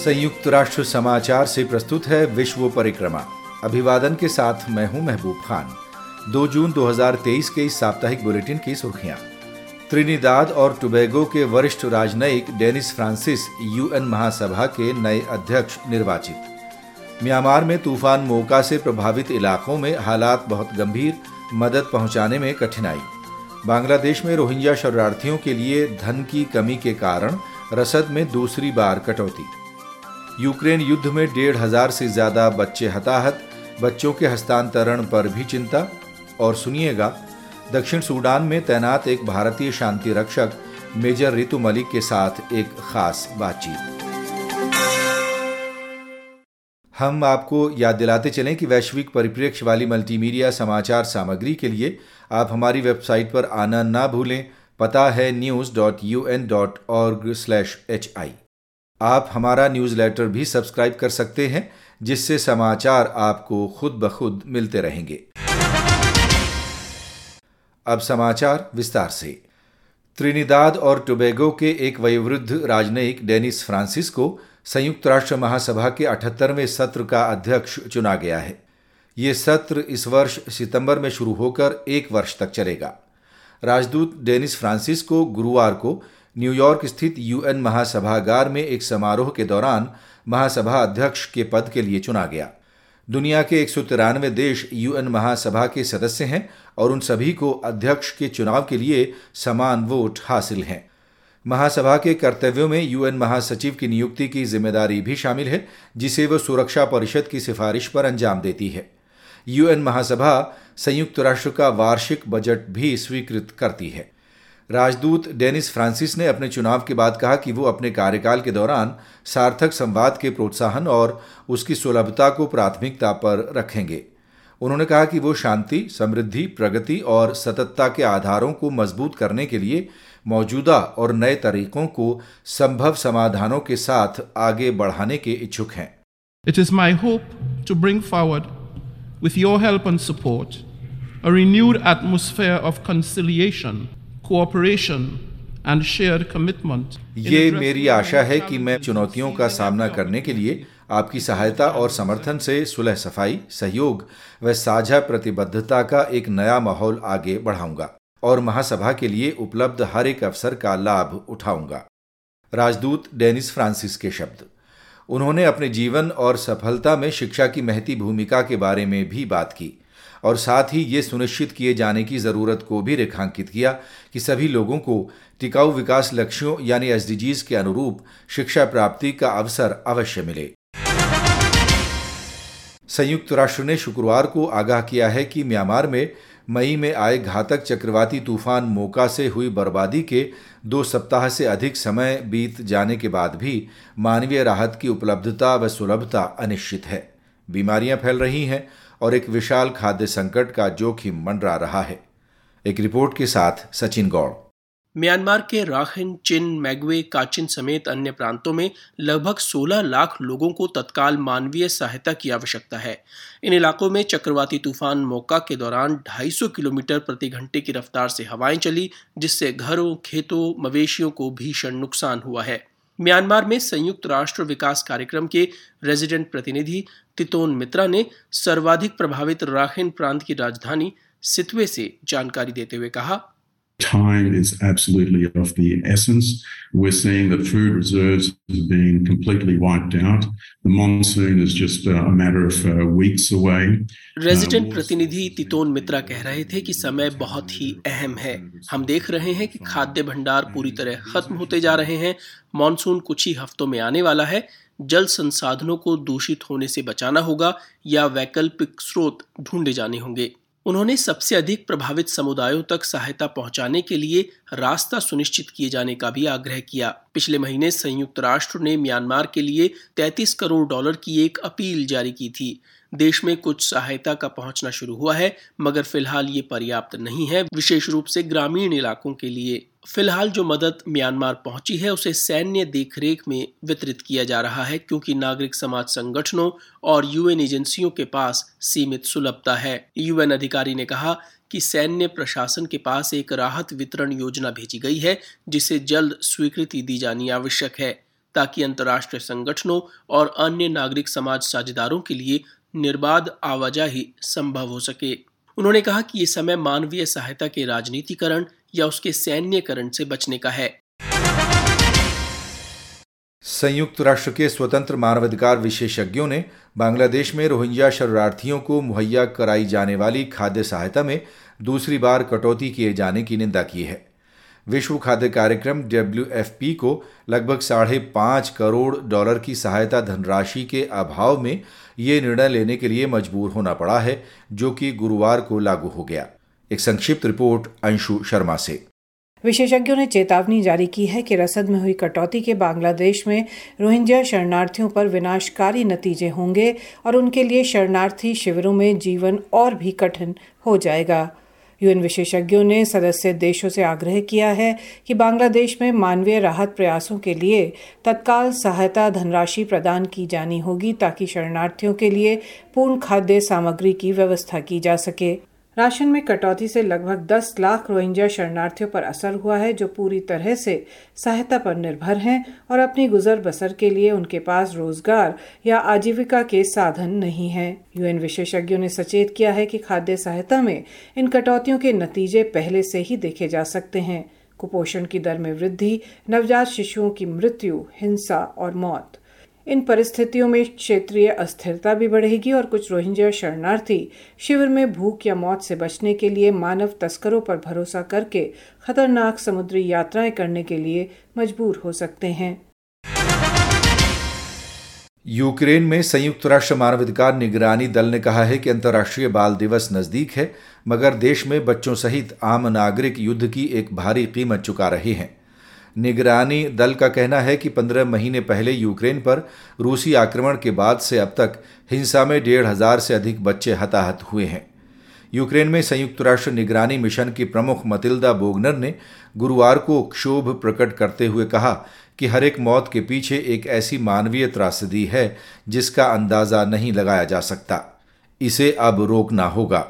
संयुक्त राष्ट्र समाचार से प्रस्तुत है विश्व परिक्रमा। अभिवादन के साथ मैं हूँ महबूब खान। 2 जून 2023 के इस साप्ताहिक बुलेटिन की सुर्खियाँ। त्रिनिदाद और टोबैगो के वरिष्ठ राजनयिक डेनिस फ्रांसिस यूएन महासभा के नए अध्यक्ष निर्वाचित। म्यांमार में तूफ़ान मोका से प्रभावित इलाकों में हालात बहुत गंभीर, मदद पहुँचाने में कठिनाई। बांग्लादेश में रोहिंग्या शरणार्थियों के लिए धन की कमी के कारण रसद में दूसरी बार कटौती। यूक्रेन युद्ध में डेढ़ हज़ार से ज़्यादा बच्चे हताहत, बच्चों के हस्तांतरण पर भी चिंता। और सुनिएगा, दक्षिण सूडान में तैनात एक भारतीय शांति रक्षक, मेजर रितु मलिक के साथ एक खास बातचीत। हम आपको याद दिलाते चलें कि वैश्विक परिप्रेक्ष्य वाली मल्टीमीडिया समाचार सामग्री के लिए आप हमारी वेबसाइट पर आना ना भूलें। पता है news dot U N dot org slash H I आप हमारा न्यूज़लेटर भी सब्सक्राइब कर सकते हैं, जिससे समाचार आपको खुद ब खुद मिलते रहेंगे। अब समाचार विस्तार से। त्रिनिदाद और टोबैगो के एक वयोवृद्ध राजनयिक डेनिस फ्रांसिस को संयुक्त राष्ट्र महासभा के अठहत्तरवें सत्र का अध्यक्ष चुना गया है। ये सत्र इस वर्ष सितंबर में शुरू होकर एक वर्ष तक चलेगा। राजदूत डेनिस फ्रांसिस को गुरुवार को न्यूयॉर्क स्थित यूएन महासभागार में एक समारोह के दौरान महासभा अध्यक्ष के पद के लिए चुना गया। दुनिया के एक सौ तिरानवे देश यूएन महासभा के सदस्य हैं और उन सभी को अध्यक्ष के चुनाव के लिए समान वोट हासिल हैं। महासभा के कर्तव्यों में यूएन महासचिव की नियुक्ति की ज़िम्मेदारी भी शामिल है, जिसे वह सुरक्षा परिषद की सिफारिश पर अंजाम देती है। यूएन महासभा संयुक्त राष्ट्र का वार्षिक बजट भी स्वीकृत करती है। राजदूत डेनिस फ्रांसिस ने अपने चुनाव के बाद कहा कि वो अपने कार्यकाल के दौरान सार्थक संवाद के प्रोत्साहन और उसकी सुलभता को प्राथमिकता पर रखेंगे। उन्होंने कहा कि वो शांति समृद्धि प्रगति और सततता के आधारों को मज़बूत करने के लिए मौजूदा और नए तरीकों को संभव समाधानों के साथ आगे बढ़ाने के इच्छुक हैं। It is my hope to bring forward with your help and support, a renewed atmosphere of conciliation, cooperation and shared commitment. ये मेरी आशा है कि मैं चुनौतियों का सामना करने के लिए आपकी सहायता और समर्थन से सुलह सफ़ाई सहयोग व साझा प्रतिबद्धता का एक नया माहौल आगे बढ़ाऊँगा और महासभा के लिए उपलब्ध हर एक अवसर का लाभ उठाऊँगा। राजदूत डेनिस फ्रांसिस के शब्द। उन्होंने अपने जीवन और सफलता में शिक्षा की महती भूमिका के बारे में भी बात की। और साथ ही ये सुनिश्चित किए जाने की ज़रूरत को भी रेखांकित किया कि सभी लोगों को टिकाऊ विकास लक्ष्यों यानी एस के अनुरूप शिक्षा प्राप्ति का अवसर अवश्य मिले। संयुक्त राष्ट्र ने शुक्रवार को आगाह किया है कि म्यांमार में मई में आए घातक चक्रवाती तूफ़ान मोका से हुई बर्बादी के दो सप्ताह से अधिक समय बीत जाने के बाद भी मानवीय राहत की उपलब्धता व सुलभता अनिश्चित है। बीमारियाँ फैल रही हैं और एक विशाल खाद्य संकट का जोखिम मंडरा रहा है। एक रिपोर्ट के साथ सचिन गौड़। म्यांमार के राखिन, चिन, मैगवे, काचिन समेत अन्य प्रांतों में लगभग 16 लाख लोगों को तत्काल मानवीय सहायता की आवश्यकता है। इन इलाकों में चक्रवाती तूफ़ान मौका के दौरान 250 किलोमीटर प्रति घंटे की रफ्तार से हवाएँ चली, जिससे घरों, खेतों, मवेशियों को भीषण नुकसान हुआ है। म्यांमार में संयुक्त राष्ट्र विकास कार्यक्रम के रेजिडेंट प्रतिनिधि तितोन मित्रा ने सर्वाधिक प्रभावित राखेन प्रांत की राजधानी सितवे से जानकारी देते हुए कहा। Time is absolutely of the essence. We're seeing that food reserves have been completely wiped out. The monsoon is just a matter of uh, weeks away. Resident uh, प्रतिनिधि तितोन मित्रा कह रहे थे कि समय बहुत ही अहम है हम देख रहे हैं कि खाद्य भंडार पूरी तरह खत्म होते जा रहे हैं मॉनसून कुछ ही हफ्तों में आने वाला है जल संसाधनों को दूषित होने से बचाना होगा या वैकल्पिक स्रोत ढूंढे जाने होंगे उन्होंने सबसे अधिक प्रभावित समुदायों तक सहायता पहुँचाने के लिए रास्ता सुनिश्चित किए जाने का भी आग्रह किया। पिछले महीने संयुक्त राष्ट्र ने म्यांमार के लिए 33 करोड़ डॉलर की एक अपील जारी की थी। देश में कुछ सहायता का पहुँचना शुरू हुआ है, मगर फ़िलहाल ये पर्याप्त नहीं है, विशेष रूप से ग्रामीण इलाकों के लिए। फ़िलहाल जो मदद म्यांमार पहुँची है, उसे सैन्य देखरेख में वितरित किया जा रहा है, क्योंकि नागरिक समाज संगठनों और यूएन एजेंसियों के पास सीमित सुलभता है। यूएन अधिकारी ने कहा कि सैन्य प्रशासन के पास एक राहत वितरण योजना भेजी गई है, जिसे जल्द स्वीकृति दी जानी आवश्यक है, ताकि अंतर्राष्ट्रीय संगठनों और अन्य नागरिक समाज साझेदारों के लिए निर्बाध आवाजाही संभव हो सके। उन्होंने कहा कि ये समय मानवीय सहायता के राजनीतिकरण या उसके सैन्यकरण से बचने का है। संयुक्त राष्ट्र के स्वतंत्र मानवाधिकार विशेषज्ञों ने बांग्लादेश में रोहिंग्या शरणार्थियों को मुहैया कराई जाने वाली खाद्य सहायता में दूसरी बार कटौती किए जाने की निंदा की है। विश्व खाद्य कार्यक्रम डब्ल्यूएफपी को लगभग साढ़े पाँच करोड़ डॉलर की सहायता धनराशि के अभाव में ये निर्णय लेने के लिए मजबूर होना पड़ा है, जो कि गुरुवार को लागू हो गया। एक संक्षिप्त रिपोर्ट अंशु शर्मा से। विशेषज्ञों ने चेतावनी जारी की है कि रसद में हुई कटौती के बांग्लादेश में रोहिंग्या शरणार्थियों पर विनाशकारी नतीजे होंगे और उनके लिए शरणार्थी शिविरों में जीवन और भी कठिन हो जाएगा। यूएन विशेषज्ञों ने सदस्य देशों से आग्रह किया है कि बांग्लादेश में मानवीय राहत प्रयासों के लिए तत्काल सहायता धनराशि प्रदान की जानी होगी ताकि शरणार्थियों के लिए पूर्ण खाद्य सामग्री की व्यवस्था की जा सके। राशन में कटौती से लगभग 10 लाख रोहिंग्या शरणार्थियों पर असर हुआ है, जो पूरी तरह से सहायता पर निर्भर हैं और अपनी गुजर बसर के लिए उनके पास रोज़गार या आजीविका के साधन नहीं है। यूएन विशेषज्ञों ने सचेत किया है कि खाद्य सहायता में इन कटौतियों के नतीजे पहले से ही देखे जा सकते हैं। कुपोषण की दर में वृद्धि, नवजात शिशुओं की मृत्यु, हिंसा और मौत। इन परिस्थितियों में क्षेत्रीय अस्थिरता भी बढ़ेगी और कुछ रोहिंग्या शरणार्थी शिविर में भूख या मौत से बचने के लिए मानव तस्करों पर भरोसा करके खतरनाक समुद्री यात्राएँ करने के लिए मजबूर हो सकते हैं। यूक्रेन में संयुक्त राष्ट्र मानवाधिकार निगरानी दल ने कहा है कि अंतर्राष्ट्रीय बाल दिवस नज़दीक है, मगर देश में बच्चों सहित आम नागरिक युद्ध की एक भारी कीमत चुका रहे हैं। निगरानी दल का कहना है कि पंद्रह महीने पहले यूक्रेन पर रूसी आक्रमण के बाद से अब तक हिंसा में डेढ़ हज़ार से अधिक बच्चे हताहत हुए हैं। यूक्रेन में संयुक्त राष्ट्र निगरानी मिशन की प्रमुख मतिल्दा बोगनर ने गुरुवार को क्षोभ प्रकट करते हुए कहा कि हर एक मौत के पीछे एक ऐसी मानवीय त्रासदी है जिसका अंदाज़ा नहीं लगाया जा सकता। इसे अब रोकना होगा।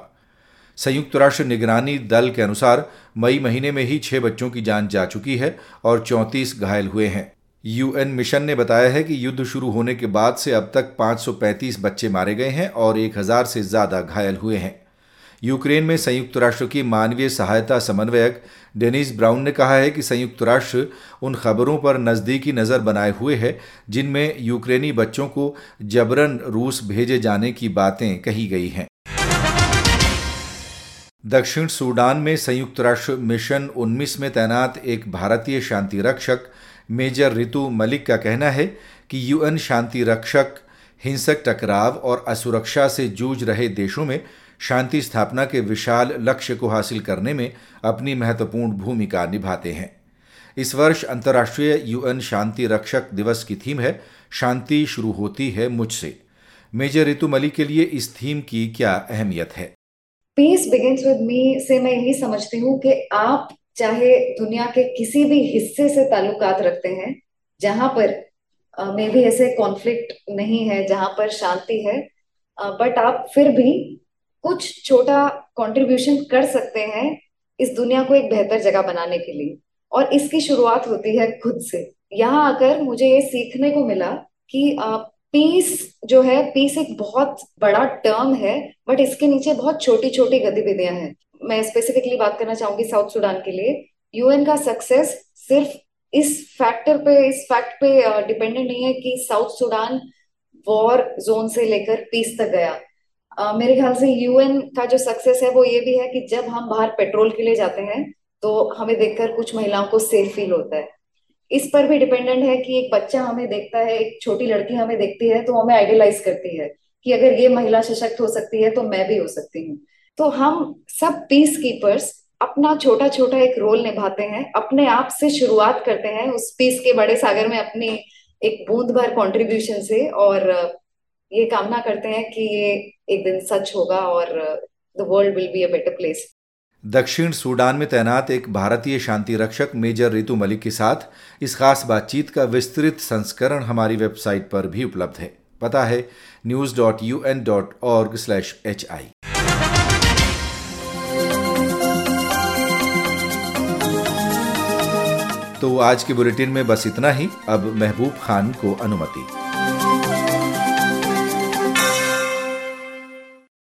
संयुक्त राष्ट्र निगरानी दल के अनुसार मई महीने में ही छह बच्चों की जान जा चुकी है और चौंतीस घायल हुए हैं। यूएन मिशन ने बताया है कि युद्ध शुरू होने के बाद से अब तक 535 बच्चे मारे गए हैं और 1000 से ज़्यादा घायल हुए हैं। यूक्रेन में संयुक्त राष्ट्र की मानवीय सहायता समन्वयक डेनिस ब्राउन ने कहा है कि संयुक्त राष्ट्र उन खबरों पर नज़दीकी नज़र बनाए हुए है, जिनमें यूक्रेनी बच्चों को जबरन रूस भेजे जाने की बातें कही गई हैं। दक्षिण सूडान में संयुक्त राष्ट्र मिशन 19 में तैनात एक भारतीय शांति रक्षक, मेजर रितु मलिक का कहना है कि यूएन शांति रक्षक, हिंसक टकराव और असुरक्षा से जूझ रहे देशों में शांति स्थापना के विशाल लक्ष्य को हासिल करने में अपनी महत्वपूर्ण भूमिका निभाते हैं। इस वर्ष अंतर्राष्ट्रीय यूएन शांति रक्षक दिवस की थीम है, शांति शुरू होती है मुझसे। मेजर रितु मलिक के लिए इस थीम की क्या अहमियत है? पीस बिगिंस विद मी से मैं यही समझती हूँ कि आप चाहे दुनिया के किसी भी हिस्से से ताल्लुकात रखते हैं, जहाँ पर मे भी ऐसे कॉन्फ्लिक्ट नहीं है, जहाँ पर शांति है बट आप फिर भी कुछ छोटा कंट्रीब्यूशन कर सकते हैं इस दुनिया को एक बेहतर जगह बनाने के लिए। और इसकी शुरुआत होती है खुद से। यहाँ आकर मुझे ये सीखने को मिला कि पीस जो है पीस एक बहुत बड़ा टर्म है बट इसके नीचे बहुत छोटी छोटी गतिविधियाँ हैं। मैं स्पेसिफिकली बात करना चाहूँगी साउथ सुडान के लिए। यूएन का सक्सेस सिर्फ़ इस फैक्टर पे इस फैक्ट पे डिपेंडेंट नहीं है कि साउथ सुडान वॉर जोन से लेकर पीस तक गया। uh, मेरे ख्याल से यूएन का जो सक्सेस है वो ये भी है कि जब हम बाहर पेट्रोल के लिए जाते हैं तो हमें देखकर कुछ महिलाओं को सेफ़ फील होता है। इस पर भी डिपेंडेंट है कि एक बच्चा हमें देखता है, एक छोटी लड़की हमें देखती है तो हमें आइडियलाइज करती है कि अगर ये महिला सशक्त हो सकती है तो मैं भी हो सकती हूँ। तो हम सब पीस कीपर्स अपना छोटा छोटा एक रोल निभाते हैं, अपने आप से शुरुआत करते हैं, उस पीस के बड़े सागर में अपनी एक बूंद भर कंट्रीब्यूशन से और, ये कामना करते हैं कि ये एक दिन सच होगा और the world will be a better place दक्षिण सूडान में तैनात एक भारतीय शांति रक्षक मेजर रितु मलिक के साथ इस खास बातचीत का विस्तृत संस्करण हमारी वेबसाइट पर भी उपलब्ध है। पता है news dot U N dot org slash H I तो आज के बुलेटिन में बस इतना ही। अब महबूब खान को अनुमति।